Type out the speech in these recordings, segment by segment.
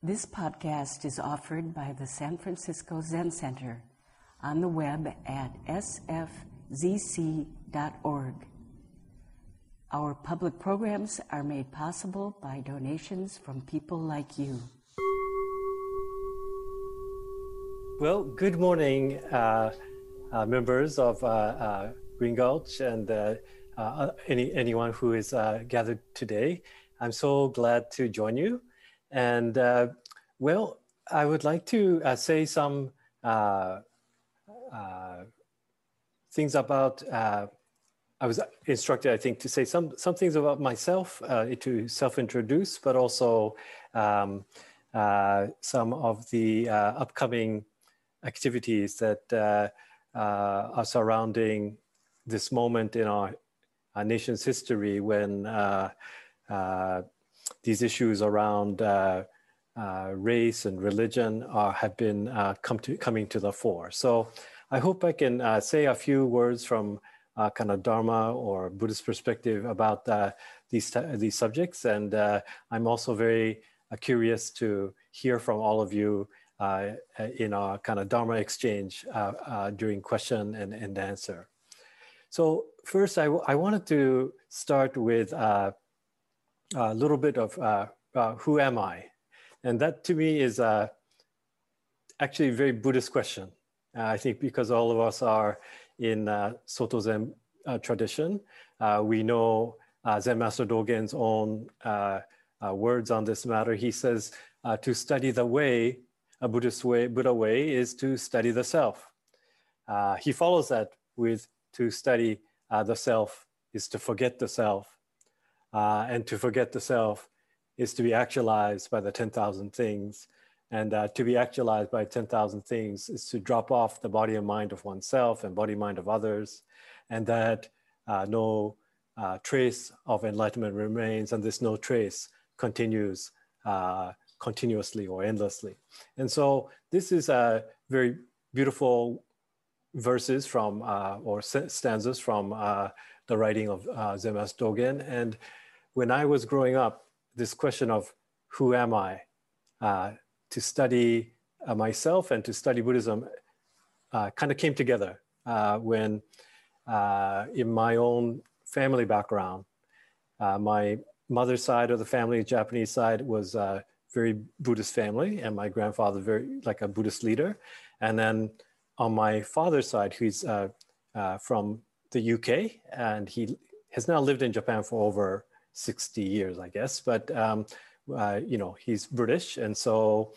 This podcast is offered by the San Francisco Zen Center on the web at sfzc.org. Our public programs are made possible by donations from people like you. Well, good morning, uh, uh, members of uh, uh Green Gulch and uh, uh, any, anyone who is gathered today. I'm so glad to join you. And uh, well, I would like to uh, say some uh, uh things about. Uh, I was instructed, I think, to say some some things about myself uh, to self-introduce, but also um, some of the upcoming activities that are surrounding this moment in our, our nation's history when these issues around uh, uh, race and religion are, have been uh, come to, coming to the fore. So I hope I can uh, say a few words from uh, kind of Dharma or Buddhist perspective about uh, these, these subjects. And I'm also very curious to hear from all of you in our kind of Dharma exchange during question and, and answer. So first, I, I wanted to start with a little bit of uh, uh, who am I? And that to me is uh, actually a very Buddhist question. Uh, I think because all of us are in uh, Soto Zen uh, tradition, uh, we know Zen Master Dogen's own words on this matter. He says to study the way, a Buddhist way, Buddha way is to study the self. he follows that with to study the self is to forget the self uh, and to forget the self is to be actualized by the 10,000 things. And uh, to be actualized by 10,000 things is to drop off the body and mind of oneself and body mind of others, and that uh, no uh, trace of enlightenment remains, and this no trace continues uh, continuously or endlessly. And so this is a very beautiful verses from uh, or stanzas from the writing of uh, Zen Master Dogen. And when I was growing up, this question of who am I, uh, to study uh, myself and to study Buddhism uh, kind of came together uh, when uh, in my own family background, uh, my mother's side of the family, Japanese side, was a very Buddhist family, and my grandfather very like a Buddhist leader. And then on my father's side, who's from the UK, and he has now lived in Japan for over 60 years, I guess. But um, uh, you know, he's British, and so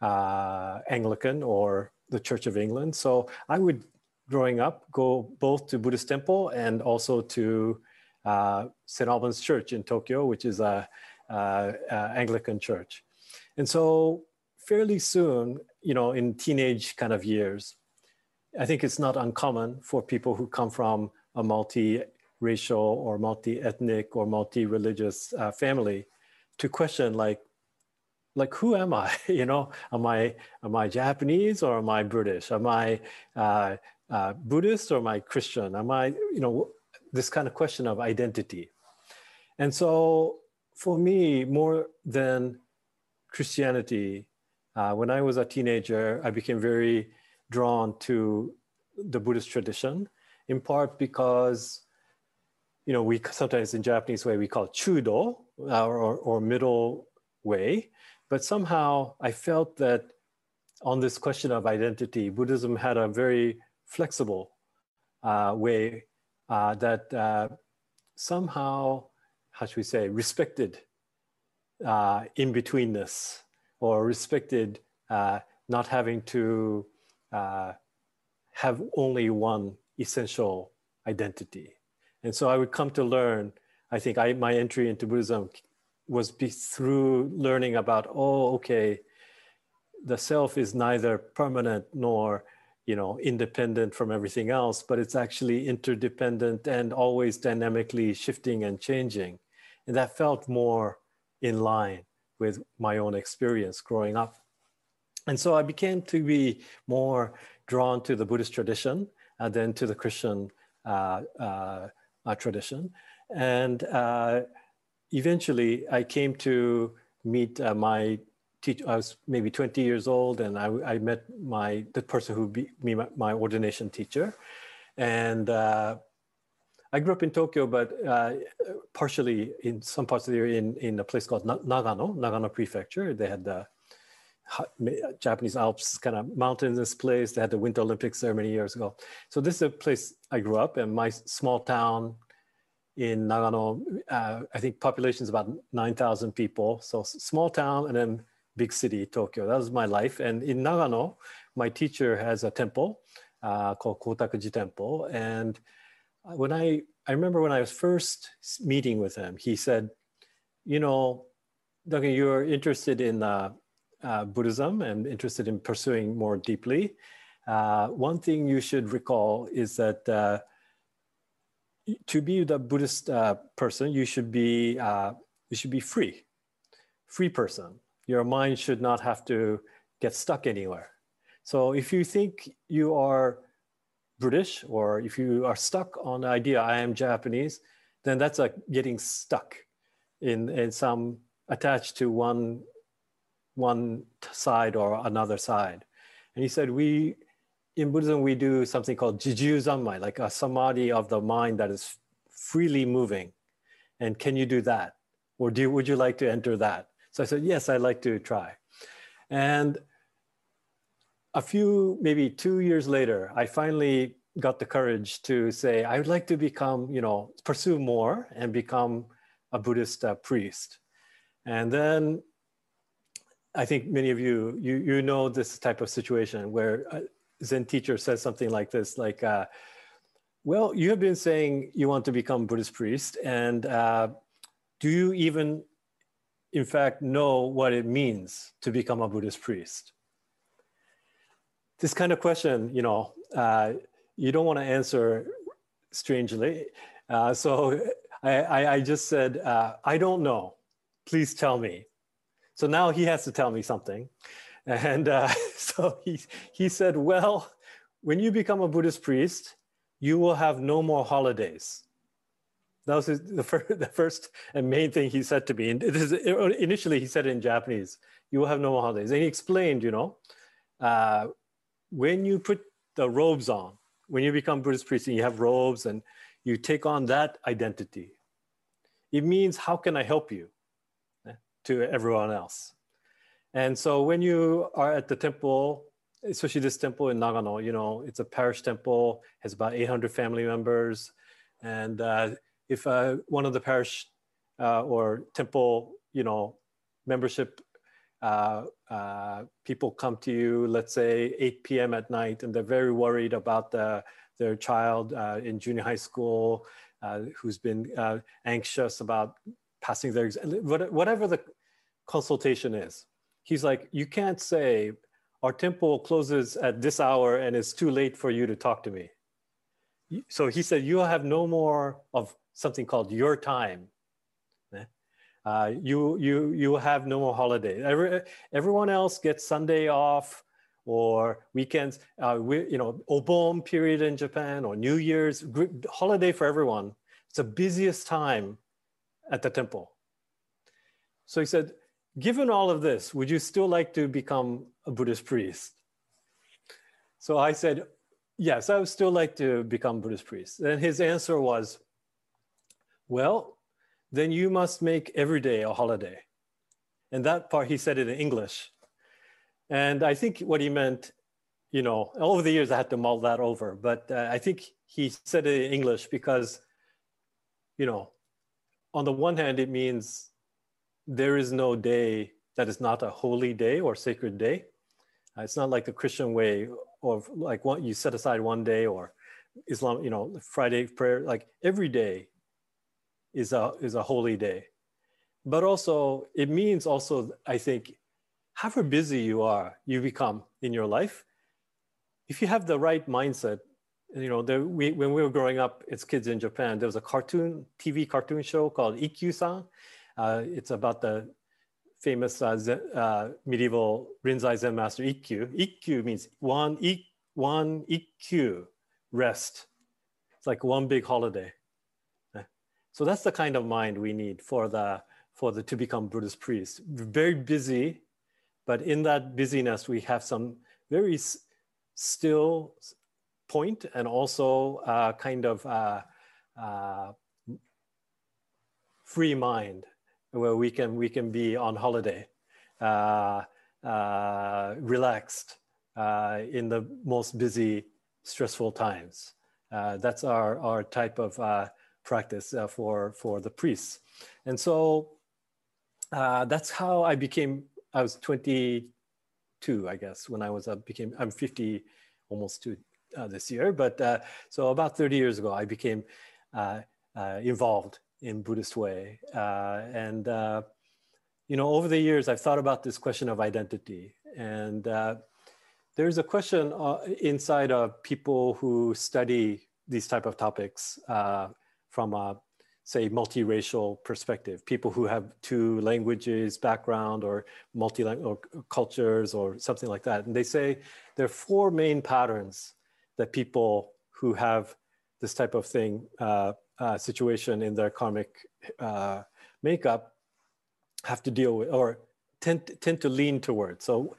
uh, Anglican or the Church of England. So I would, growing up, go both to Buddhist temple and also to uh, St. Albans Church in Tokyo, which is a, a, a Anglican church. And so fairly soon, you know, in teenage kind of years, I think it's not uncommon for people who come from a multi-racial or multi-ethnic or multi-religious uh, family to question like, like who am I? you know, am I am I Japanese or am I British? Am I uh, uh, Buddhist or am I Christian? Am I you know this kind of question of identity? And so for me, more than Christianity, uh, when I was a teenager, I became very drawn to the Buddhist tradition, in part because, you know, we sometimes in Japanese way we call chudo uh, or, or middle way, but somehow I felt that on this question of identity, Buddhism had a very flexible uh, way uh, that uh, somehow, how should we say, respected uh, in betweenness or respected uh, not having to uh, have only one essential identity. And so I would come to learn, I think I, my entry into Buddhism was be through learning about, oh, okay, the self is neither permanent nor you know independent from everything else but it's actually interdependent and always dynamically shifting and changing and that felt more in line with my own experience growing up and so I became to be more drawn to the Buddhist tradition uh, than to the Christian uh, uh, uh tradition. And uh, eventually I came to meet uh, my teacher. I was maybe 20 years old, and I, I met my the person who be me my, my ordination teacher, and I grew up in Tokyo, but uh, partially in some parts of the area in, in a place called Nagano, Nagano Prefecture. They had the Japanese Alps kind of mountainous place. They had the Winter Olympics there many years ago. So this is a place I grew up in. My small town in Nagano, uh, I think population is about 9,000 people. So small town and then big city, Tokyo. That was my life. And in Nagano, my teacher has a temple uh, called Kotakuji Temple. And when I, I remember when I was first meeting with him, he said, you know, Duncan, you're interested in uh, uh, Buddhism and interested in pursuing more deeply. Uh, one thing you should recall is that uh, to be the Buddhist uh, person, you should be uh, you should be free, free person. Your mind should not have to get stuck anywhere. So if you think you are British or if you are stuck on the idea I am Japanese, then that's like getting stuck in, in some attached to one one side or another side. And he said, we in Buddhism we do something called jiju zanmai, like a samadhi of the mind that is freely moving. And can you do that? Or do would you like to enter that? So I said, yes, I'd like to try. And a few, maybe two years later, I finally got the courage to say, I would like to become, you know, pursue more and become a Buddhist uh, priest. And then I think many of you, you, you know this type of situation where a Zen teacher says something like this, like, uh, well, you have been saying you want to become Buddhist priest, and uh, do you even, in fact, know what it means to become a Buddhist priest? this kind of question, you know, uh, you don't want to answer strangely. Uh, so I, I, I, just said, uh, I don't know. Please tell me. So now he has to tell me something. And uh, so he, he said, Well, when you become a Buddhist priest, you will have no more holidays. That was his, the, first, the first and main thing he said to me. And is, initially, he said it in Japanese, You will have no more holidays. And he explained, you know, uh, when you put the robes on, when you become Buddhist priest and you have robes and you take on that identity, it means how can I help you to everyone else? And so when you are at the temple, especially this temple in Nagano, you know, it's a parish temple, has about 800 family members. And uh, if uh, one of the parish uh, or temple, you know, membership uh, uh, people come to you, let's say 8 p.m. at night, and they're very worried about the, their child uh, in junior high school who's been anxious about passing their exam, whatever the consultation is. He's like, you can't say, our temple closes at this hour and it's too late for you to talk to me. So he said, you'll have no more of something called your time uh, you you you have no more holiday. Every, everyone else gets Sunday off or weekends. Uh, we, you know, Obon period in Japan or New Year's holiday for everyone. It's the busiest time at the temple. So he said, given all of this, would you still like to become a Buddhist priest? So I said, yes, I would still like to become Buddhist priest. And his answer was, well, then you must make every day a holiday. And that part, he said it in English. And I think what he meant, you know, over the years I had to mull that over, but uh, I think he said it in English because, you know, on the one hand, it means there is no day that is not a holy day or sacred day. Uh, it's not like the Christian way of like what you set aside one day or Islam, you know, Friday prayer, like every day is a is a holy day. But also it means also i think however busy you are you become in your life. If you have the right mindset you know there, we, when we were growing up as kids in japan there was a cartoon tv cartoon show called ikkyu-san uh, it's about the famous uh, Zen, uh, medieval rinzai zen master ikkyu ikkyu means one ik, one ikkyu rest. It's like one big holiday. So that's the kind of mind we need for the for the to become Buddhist priest. Very busy, but in that busyness, we have some very still point and also uh, kind of uh, uh, free mind where we can we can be on holiday, uh, uh, relaxed uh, in the most busy, stressful times. that's our our type of practice for for the priests, and so that's how I became. I was 22, I guess, when I was uh, became. I'm 50, almost two uh, this year, but uh, so about 30 years ago, I became involved in Buddhist way. Uh, and, uh, you know, over the years, I've thought about this question of identity. And uh, there's a question uh, inside of people who study these type of topics uh, from a, say, multiracial perspective, people who have two languages background or multi or cultures or something like that. And they say there are four main patterns that people who have this type of thing uh, uh, situation in their karmic uh, makeup have to deal with or tend, tend to lean towards. So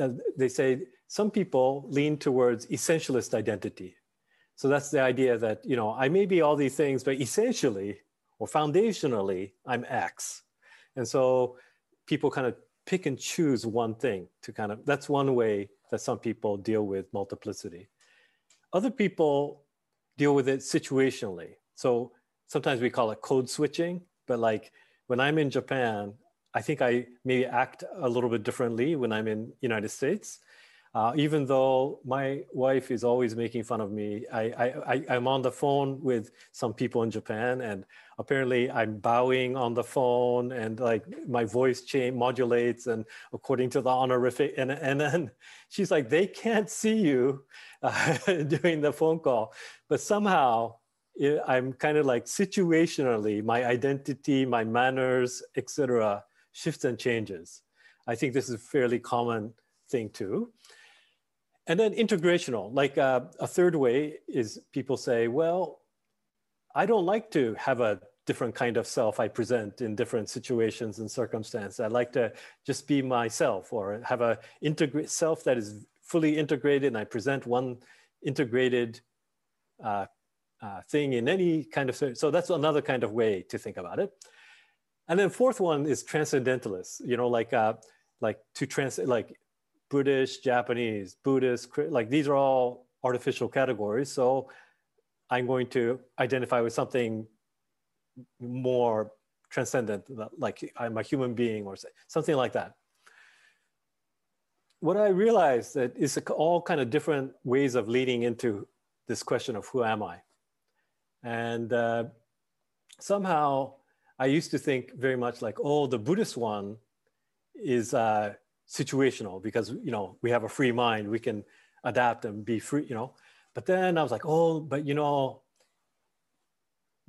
uh, they say some people lean towards essentialist identity. So that's the idea that, you know, I may be all these things, but essentially or foundationally, I'm X. And so people kind of pick and choose one thing to kind of, that's one way that some people deal with multiplicity. Other people deal with it situationally. So sometimes we call it code switching, but like when I'm in Japan, I think I maybe act a little bit differently when I'm in United States. Uh, even though my wife is always making fun of me, I, I, I, am on the phone with some people in Japan, and apparently I'm bowing on the phone, and like my voice modulates, and according to the honorific, and and then she's like, they can't see you uh, doing the phone call, but somehow I'm kind of like situationally, my identity, my manners, etc., shifts and changes. I think this is a fairly common thing too. And then integrational, like uh, a third way is people say, well, I don't like to have a different kind of self I present in different situations and circumstances. I like to just be myself or have a integrate self that is fully integrated and I present one integrated uh, uh, thing in any kind of so that's another kind of way to think about it. And then fourth one is transcendentalists you know like uh, like to trans like buddhist japanese buddhist like these are all artificial categories. So i'm going to identify with something more transcendent like i'm a human being or something like that. What i realized that is all kind of different ways of leading into this question of who am i and uh, somehow I used to think very much like, oh, the Buddhist one is uh, situational because, you know, we have a free mind, we can adapt and be free, you know. But then I was like, oh, but you know,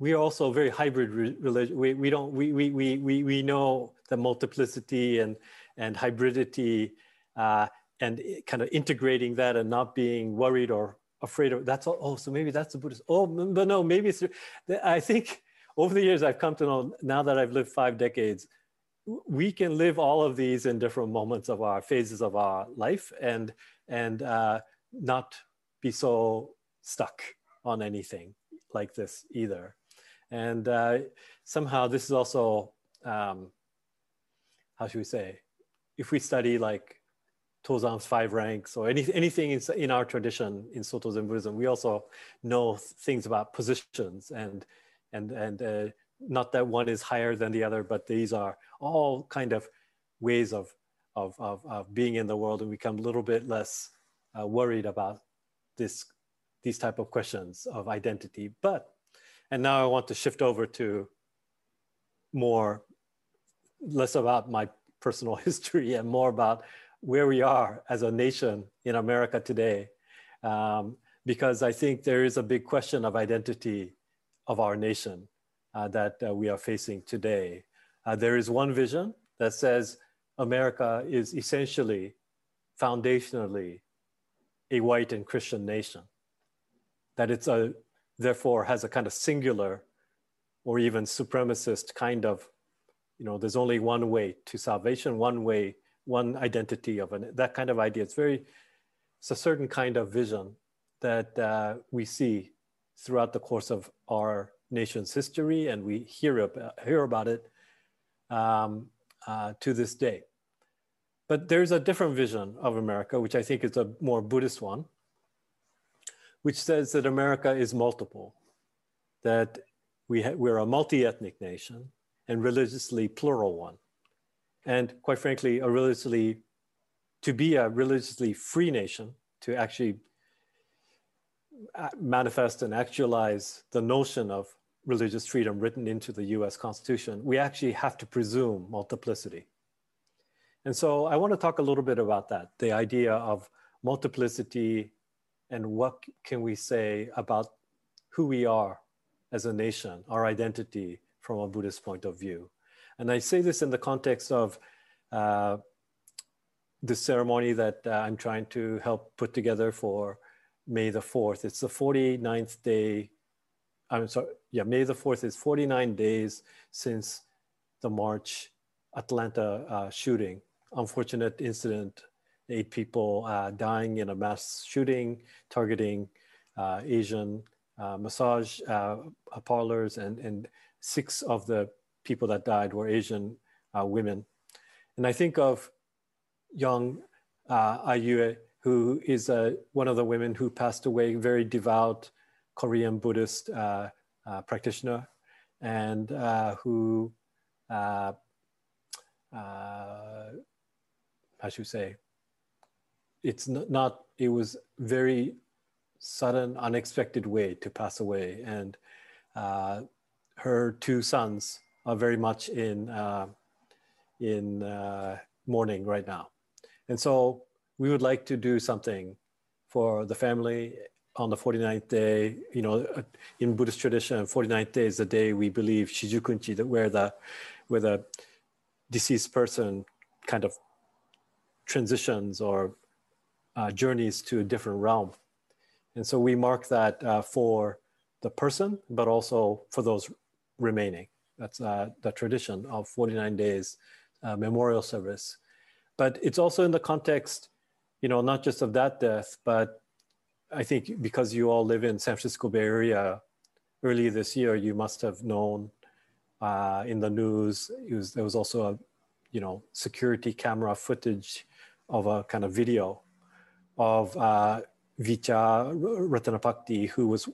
we are also very hybrid religion. We, we don't, we, we, we, we, we know the multiplicity and, and hybridity uh, and kind of integrating that and not being worried or afraid of that's all oh so maybe that's the buddhist. Oh but no maybe it's i think over the years i've come to know now that i've lived five decades we can live all of these in different moments of our phases of our life and and uh, not be so stuck on anything like this either. And uh, somehow this is also um, how should we say if we study like Tozan's five ranks or any, anything in, our tradition in Soto Zen Buddhism, we also know things about positions and and and uh, not that one is higher than the other, but these are all kind of ways of of of, of being in the world and become a little bit less uh, worried about this these type of questions of identity. But and now I want to shift over to more less about my personal history and more about where we are as a nation in America today, um, because I think there is a big question of identity of our nation uh, that uh, we are facing today. Uh, there is one vision that says America is essentially, foundationally, a white and Christian nation. That it's a, therefore has a kind of singular or even supremacist kind of, you know, there's only one way to salvation, one way one identity of an, that kind of idea. It's very, it's a certain kind of vision that uh, we see throughout the course of our nation's history, and we hear about, hear about it um, uh, to this day. But there's a different vision of America, which I think is a more Buddhist one, which says that America is multiple, that we we're a multi ethnic nation and religiously plural one. And quite frankly, a religiously, to be a religiously free nation, to actually uh, manifest and actualize the notion of religious freedom written into the US Constitution, we actually have to presume multiplicity. And so I want to talk a little bit about that the idea of multiplicity and what can we say about who we are as a nation, our identity from a Buddhist point of view. And I say this in the context of uh, the ceremony that uh, I'm trying to help put together for May the 4th. It's the 49th day. I'm sorry, yeah, May the 4th is 49 days since the March Atlanta uh, shooting. Unfortunate incident, eight people uh, dying in a mass shooting targeting uh, Asian uh, massage uh, parlors, and, and six of the people that died were Asian uh, women. And I think of young uh, Ayue, who is uh, one of the women who passed away, very devout Korean Buddhist uh, uh, practitioner, and who, how should say, it's not, it was very sudden, unexpected way to pass away. And uh, her two sons are very much in, uh, in uh, mourning right now. And so we would like to do something for the family on the 49th day. You know, uh, in Buddhist tradition, 49th day is the day we believe Shijukunchi, that where the, where the deceased person kind of transitions or uh, journeys to a different realm. And so we mark that uh, for the person, but also for those remaining. That's uh, the tradition of 49 days uh, memorial service. But it's also in the context, you know, not just of that death, but I think because you all live in San Francisco Bay Area, early this year, you must have known uh, in the news, was, there was also a, you know, security camera footage of a kind of video of uh, Vicha Ratanapakdee, who was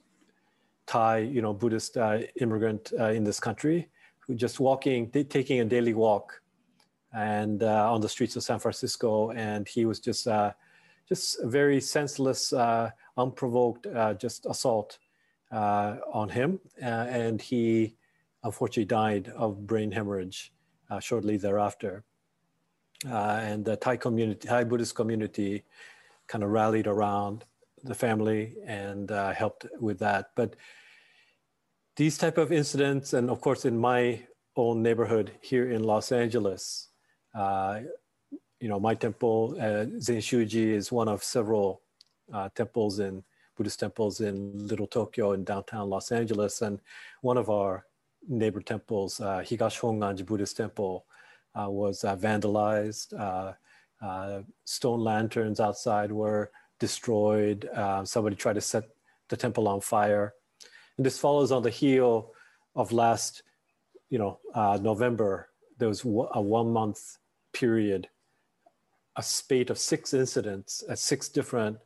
Thai, you know, Buddhist uh, immigrant uh, in this country, just walking, taking a daily walk, and uh, on the streets of San Francisco, and he was just, uh, just a very senseless, uh, unprovoked, uh, just assault on him, and he unfortunately died of brain hemorrhage shortly thereafter. and the Thai community, Thai Buddhist community, kind of rallied around the family and uh, helped with that. But these type of incidents, and of course in my own neighborhood here in Los Angeles, uh, you know, my temple, uh, Zenshuji, is one of several uh, temples in Buddhist temples in Little Tokyo in downtown Los Angeles, and one of our neighbor temples, uh, Higashi Honganji Buddhist Temple, uh, was uh, vandalized. stone lanterns outside were destroyed. Uh, somebody tried to set the temple on fire. And this follows on the heel of last, you know, uh, November. There was a one month period, a spate of six incidents at six different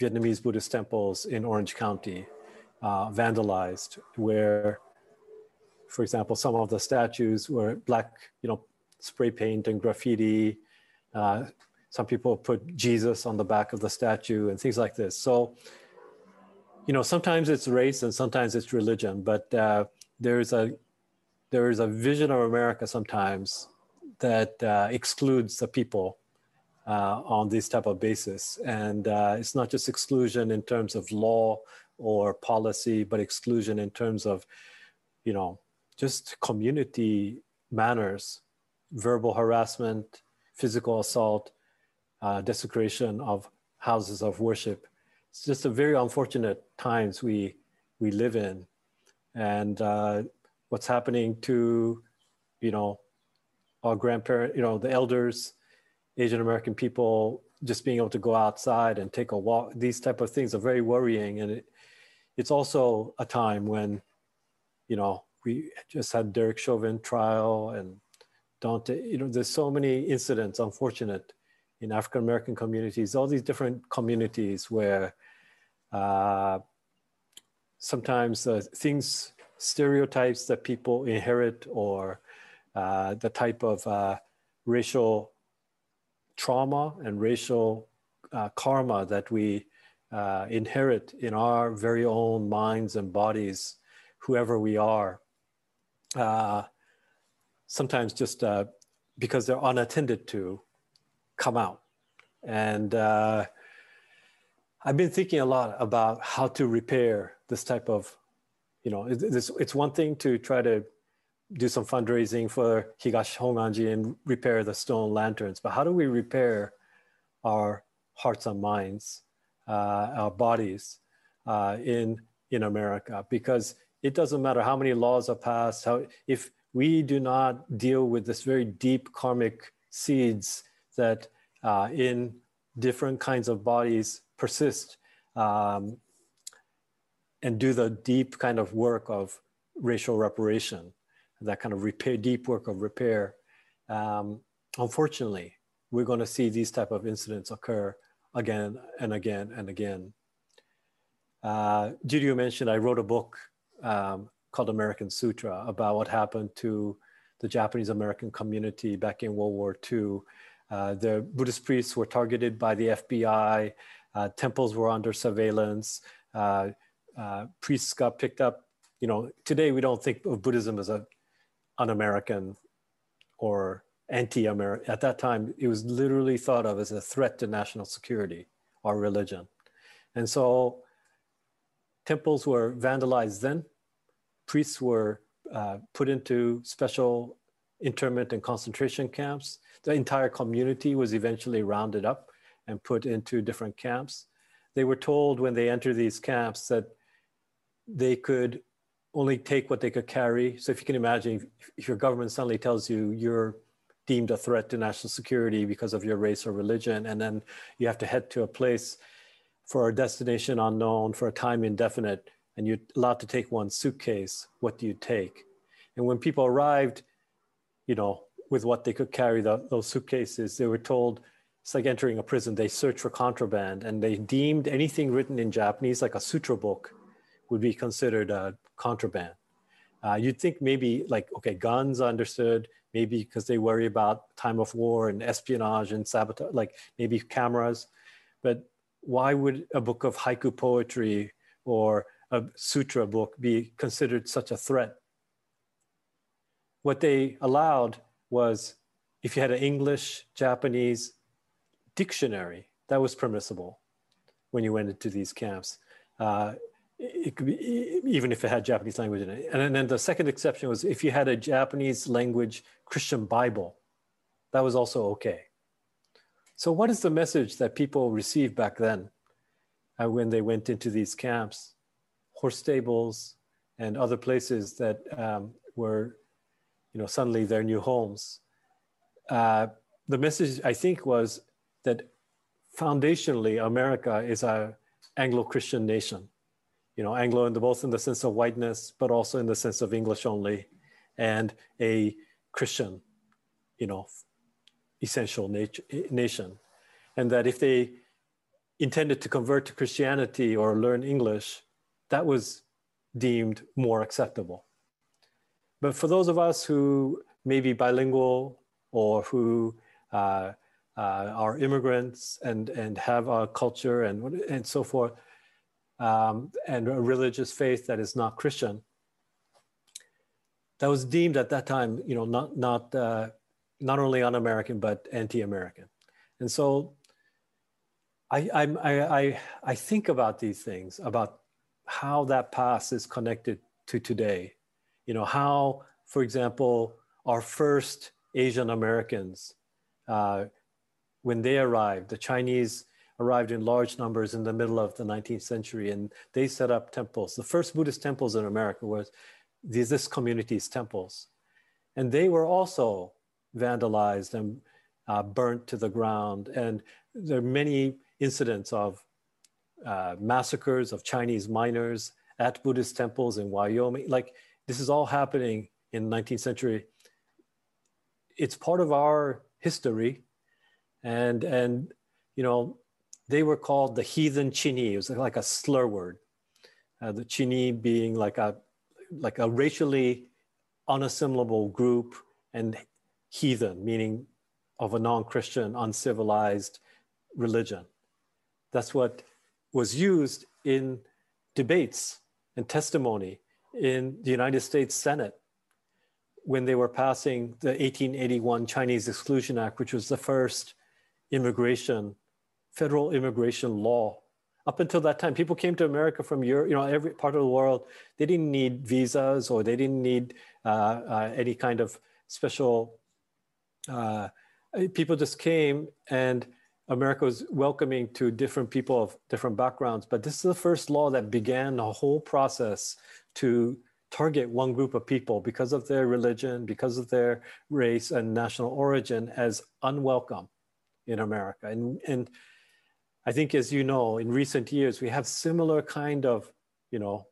Vietnamese Buddhist temples in Orange County, uh, vandalized, where, for example, some of the statues were black, you know, spray paint and graffiti. Uh, some people put Jesus on the back of the statue and things like this. So, you know, sometimes it's race and sometimes it's religion, but uh, there's a there is a vision of America sometimes that uh, excludes the people uh, on this type of basis, and uh, it's not just exclusion in terms of law or policy, but exclusion in terms of, you know, just community manners, verbal harassment, physical assault, uh, desecration of houses of worship. It's just a very unfortunate times we we live in, and uh, what's happening to, you know, our grandparent, you know, the elders Asian American people just being able to go outside and take a walk. These type of things are very worrying, and it, it's also a time when, you know, we just had Derek Chauvin trial and Daunte. You know, there's so many incidents, unfortunate, in African American communities, all these different communities where uh, sometimes uh, things, stereotypes that people inherit, or uh, the type of uh, racial trauma and racial uh, karma that we inherit in our very own minds and bodies, whoever we are, sometimes just because they're unattended to, come out. And I've been thinking a lot about how to repair this type of, you know, it's, it's one thing to try to do some fundraising for Higashi Honganji and repair the stone lanterns. But how do we repair our hearts and minds, uh, our bodies uh, in in America? Because it doesn't matter how many laws are passed. How if we do not deal with this very deep karmic seeds that uh, in different kinds of bodies persist um, and do the deep kind of work of racial reparation that kind of repair, deep work of repair. Um, unfortunately, we're going to see these type of incidents occur again and again and again. Uh, Judy mentioned I wrote a book um, called American Sutra about what happened to the Japanese American community back in World War II. Uh, the Buddhist priests were targeted by the FBI. Uh, temples were under surveillance. Uh, uh, priests got picked up. You know, today we don't think of Buddhism as a un-American or anti-American. At that time, it was literally thought of as a threat to national security or religion. And so temples were vandalized then. Priests were uh, put into special internment and concentration camps. The entire community was eventually rounded up and put into different camps. They were told when they entered these camps that they could only take what they could carry. So if you can imagine, if your government suddenly tells you you're deemed a threat to national security because of your race or religion, and then you have to head to a place for a destination unknown for a time indefinite, and you're allowed to take one suitcase, what do you take? And when people arrived, you know, with what they could carry, the, those suitcases, they were told it's like entering a prison. They searched for contraband, and they deemed anything written in Japanese, like a sutra book, would be considered uh, contraband. Uh, you'd think maybe like, okay, guns understood, maybe because they worry about time of war and espionage and sabotage, like maybe cameras. But why would a book of haiku poetry or a sutra book be considered such a threat? What they allowed was if you had an English, Japanese dictionary, that was permissible when you went into these camps. Uh, it could be even if it had Japanese language in it. And then the second exception was if you had a Japanese language Christian Bible, that was also okay. So, what is the message that people received back then uh, when they went into these camps, horse stables, and other places that um, were, you know, suddenly their new homes? Uh, the message I think was that foundationally America is a Anglo-Christian nation you know, Anglo in the both in the sense of whiteness, but also in the sense of English only, and a Christian, you know, essential nat- nation, and that if they intended to convert to Christianity or learn English, that was deemed more acceptable. But for those of us who may be bilingual or who uh, are immigrants and, and have a culture and, and so forth, um, and a religious faith that is not Christian, that was deemed at that time, you know, not not uh, not only un-American but anti-American, and so I, I I I think about these things about how that past is connected to today. You know how, for example, our first Asian Americans, uh, when they arrived, the Chinese arrived in large numbers in the middle of the 19th century and they set up temples. The first Buddhist temples in America were these this community's temples. And they were also vandalized and uh, burnt to the ground. And there are many incidents of uh, massacres of Chinese miners at Buddhist temples in Wyoming. Like this is all happening in 19th century. It's part of our history. And, and you know, they were called the heathen Chinee. It was like a slur word. Uh, the Chinee being like a, like a racially unassimilable group and heathen, meaning of a non-Christian, uncivilized religion. That's what was used in debates and testimony in the United States Senate when they were passing the 1881 Chinese Exclusion Act, which was the first immigration, federal immigration law. Up until that time, people came to America from Europe, you know, every part of the world. They didn't need visas or they didn't need uh, uh, any kind of special. Uh, people just came and America was welcoming to different people of different backgrounds. But this is the first law that began a whole process to target one group of people because of their religion, because of their race and national origin as unwelcome in America. And, and I think, as you know, in recent years, we have similar kind of, you know,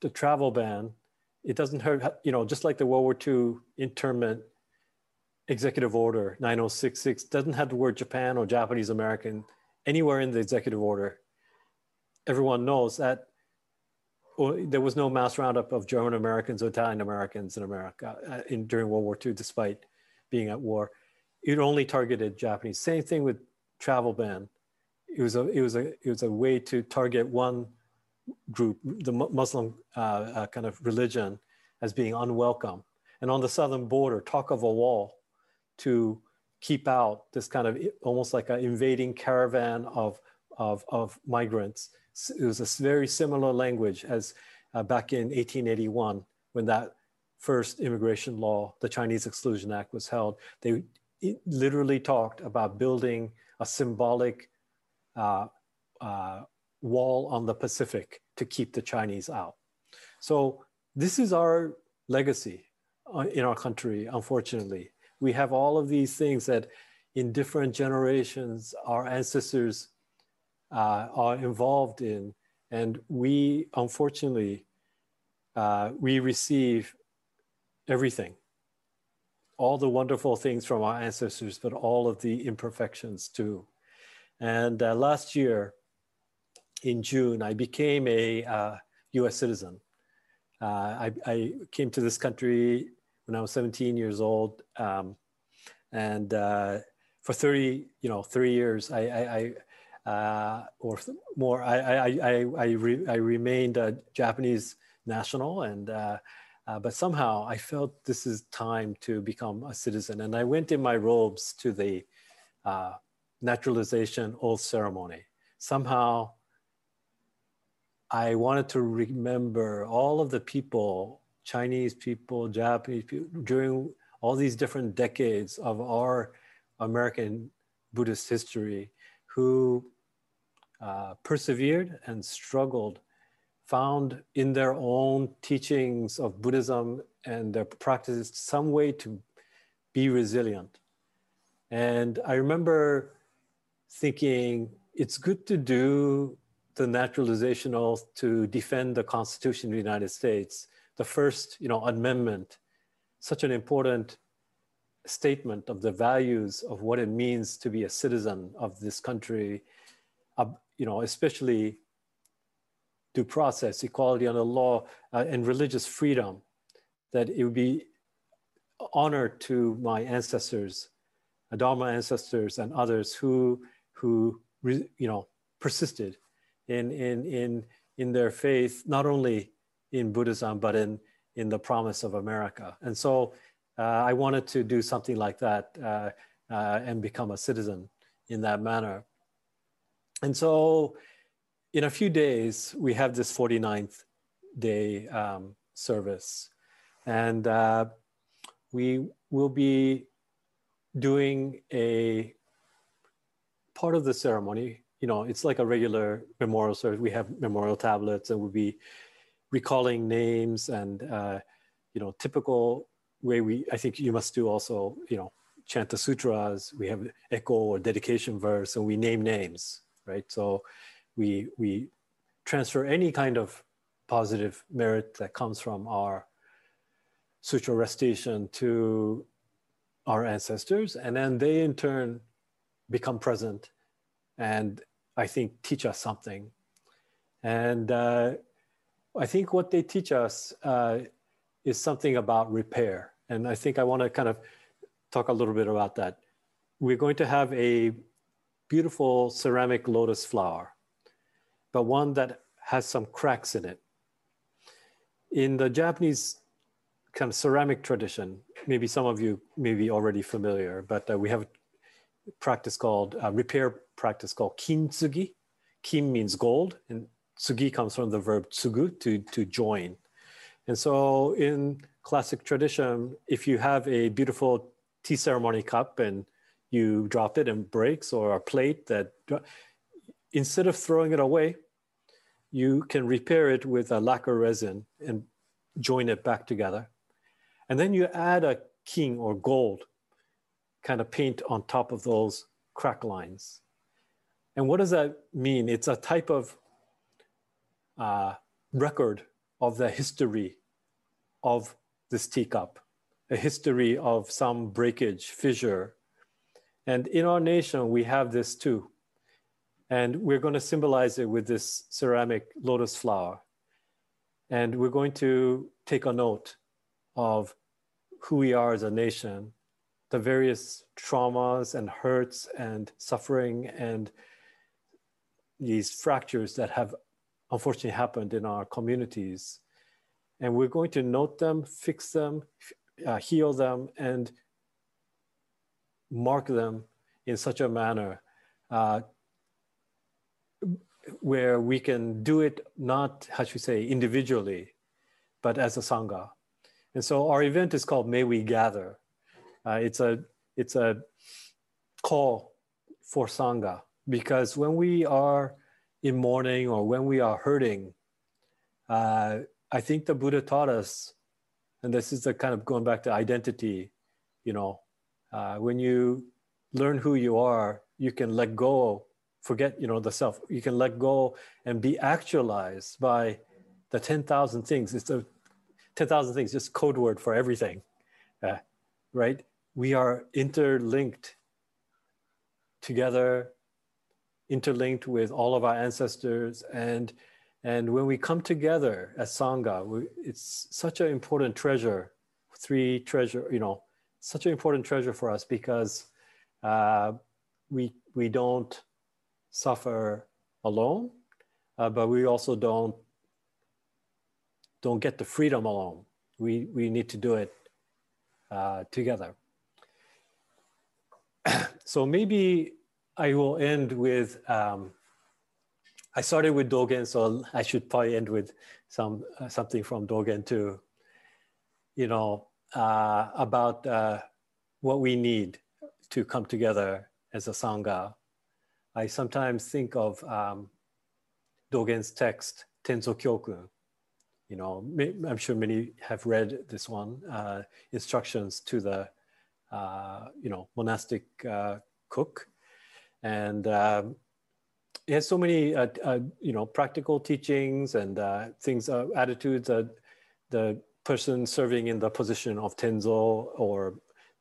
the travel ban. It doesn't hurt, you know, just like the World War II internment executive order 9066 doesn't have the word Japan or Japanese American anywhere in the executive order. Everyone knows that there was no mass roundup of German Americans or Italian Americans in America uh, in, during World War II, despite being at war. It only targeted Japanese. Same thing with travel ban. It was a it was a it was a way to target one group, the Muslim uh, uh, kind of religion, as being unwelcome. And on the southern border, talk of a wall to keep out this kind of almost like an invading caravan of of, of migrants it was a very similar language as uh, back in 1881 when that first immigration law, the Chinese Exclusion Act, was held. They literally talked about building a symbolic uh, uh, wall on the Pacific to keep the Chinese out. So this is our legacy uh, in our country, unfortunately. We have all of these things that in different generations, our ancestors uh, are involved in. And we, unfortunately, uh, we receive everything, all the wonderful things from our ancestors, but all of the imperfections too. And uh, last year, in June, I became a US uh, citizen. Uh, I, I, came to this country when I was 17 years old. Um, and uh, for 30, you know, three years, I, I, uh, or more. I I I I, re, I remained a Japanese national, and uh, but somehow I felt this is time to become a citizen, and I went in my robes to the uh, naturalization oath ceremony. Somehow. I wanted to remember all of the people, Chinese people, Japanese people, during all these different decades of our American Buddhist history who uh, persevered and struggled, found in their own teachings of Buddhism and their practices some way to be resilient. And I remember thinking it's good to do the naturalization oath to defend the Constitution of the United States, the first, you know, amendment, such an important statement of the values of what it means to be a citizen of this country, uh, you know, especially due process, equality under law, uh, and religious freedom, that it would be honor to my ancestors, Dharma ancestors, and others who who you know persisted in in in in their faith, not only in Buddhism but in in the promise of America. And so uh, I wanted to do something like that uh, uh, and become a citizen in that manner. And so in a few days, we have this 49th day um, service. And uh, we will be doing a part of the ceremony. You know, it's like a regular memorial service. We have memorial tablets and we'll be recalling names and, uh, you know, typical way we, I think you must do also, you know, chant the sutras, we have echo or dedication verse, and we name names, right? So we we transfer any kind of positive merit that comes from our sutra recitation to our ancestors, and then they in turn become present and I think teach us something. And uh, I think what they teach us uh, is something about repair. And I think I want to kind of talk a little bit about that. We're going to have a beautiful ceramic lotus flower, but one that has some cracks in it. In the Japanese kind of ceramic tradition, maybe some of you may be already familiar, but uh, we have a practice called, uh, repair practice called kintsugi. Kin means gold, and tsugi comes from the verb tsugu, to, to join. And so in classic tradition, if you have a beautiful tea ceremony cup and you drop it and breaks, or a plate that, instead of throwing it away, you can repair it with a lacquer resin and join it back together. And then you add a kin or gold kind of paint on top of those crack lines. And what does that mean? It's a type of uh, record of the history of this teacup, a history of some breakage, fissure. And in our nation, we have this too. And we're going to symbolize it with this ceramic lotus flower. And we're going to take a note of who we are as a nation, the various traumas and hurts and suffering and these fractures that have unfortunately happened in our communities. And we're going to note them, fix them, uh, heal them, and mark them in such a manner uh, where we can do it not, how should we say, individually, but as a Sangha. And so our event is called May We Gather. Uh, it's a it's a call for sangha because when we are in mourning or when we are hurting, uh, I think the Buddha taught us, and this is the kind of going back to identity. You know, uh, when you learn who you are, you can let go, forget you know the self. You can let go and be actualized by the ten thousand things. It's a ten thousand things, just code word for everything, uh, right? we are interlinked together, interlinked with all of our ancestors. And, and when we come together as Sangha, we, it's such an important treasure, three treasure, you know, such an important treasure for us because uh, we, we don't suffer alone, uh, but we also don't, don't get the freedom alone. We, we need to do it uh, together. so maybe I will end with, um, I started with Dogen, so I should probably end with some uh, something from Dogen too. You know, uh, about uh, what we need to come together as a Sangha. I sometimes think of um, Dogen's text, Tenzo Kyokun. You know, I'm sure many have read this one, uh, instructions to the uh, you know, monastic uh, cook. And um, he has so many, uh, you know, practical teachings and things, attitudes. That the person serving in the position of tenzo or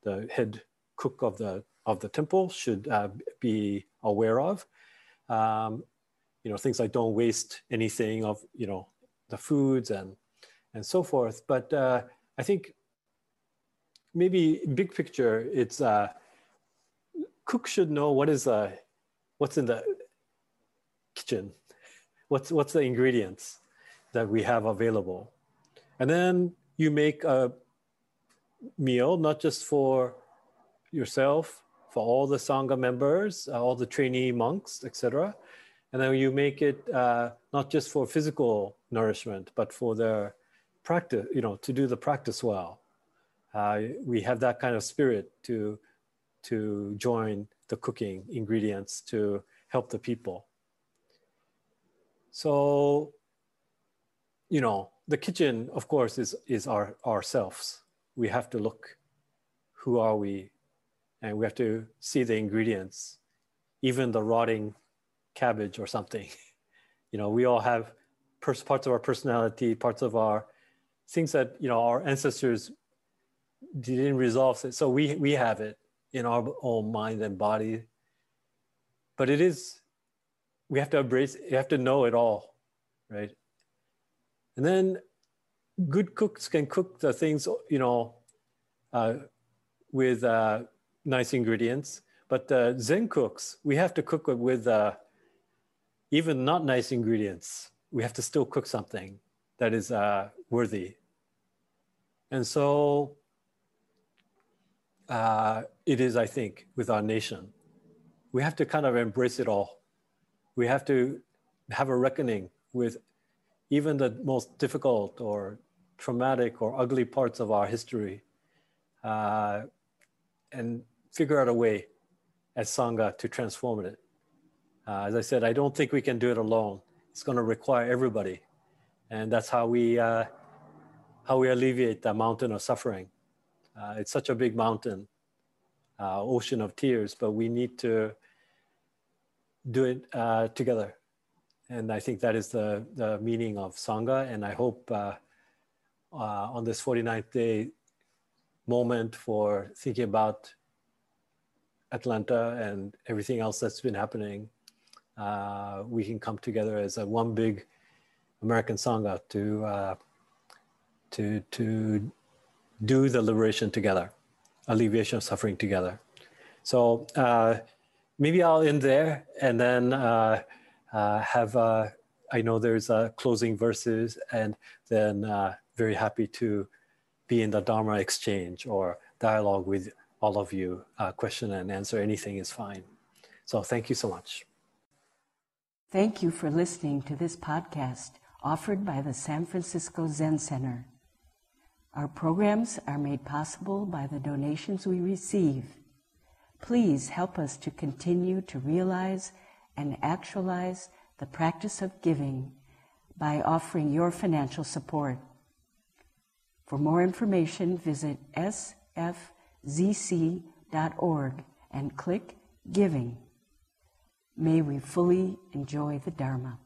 the head cook of the of the temple should uh, be aware of. Um, you know, things like don't waste anything of you know the foods and and so forth. But uh, I think maybe big picture, it's uh, cook should know what is uh, what's in the kitchen, what's what's the ingredients that we have available, and then you make a meal not just for yourself, for all the sangha members, uh, all the trainee monks, etc. And then you make it uh, not just for physical nourishment, but for their practice, you know, to do the practice well uh, we have that kind of spirit to to join the cooking ingredients to help the people. So, you know, the kitchen, of course, is is our ourselves. We have to look, who are we, and we have to see the ingredients, even the rotting cabbage or something. you know, we all have pers- parts of our personality, parts of our things that you know our ancestors didn't resolve. So we we have it in our own mind and body. But it is we have to embrace. You have to know it all, right? And then good cooks can cook the things you know uh, with uh, nice ingredients. But uh, Zen cooks, we have to cook with uh, even not nice ingredients. We have to still cook something that is uh, worthy. And so uh, it is, I think, with our nation. We have to kind of embrace it all. We have to have a reckoning with even the most difficult or traumatic or ugly parts of our history uh, and figure out a way as Sangha to transform it. Uh, as I said, I don't think we can do it alone. It's going to require everybody. And that's how we, uh, how we alleviate the mountain of suffering. Uh, it's such a big mountain, uh, ocean of tears, but we need to do it uh, together. And I think that is the, the meaning of Sangha. And I hope uh, on this 49th day moment for thinking about Atlanta and everything else that's been happening, uh, we can come together as a one big American Sangha to uh, to to do the liberation together, alleviation of suffering together. So uh, maybe I'll end there and then uh, uh, have. Uh, I know there's closing verses, and then very happy to be in the Dharma exchange or dialogue with all of you. Uh, question and answer, anything is fine. So thank you so much. Thank you for listening to this podcast offered by the San Francisco Zen Center. Our programs are made possible by the donations we receive. Please help us to continue to realize and actualize the practice of giving by offering your financial support. For more information, visit sfzc.org and click Giving. May we fully enjoy the Dharma.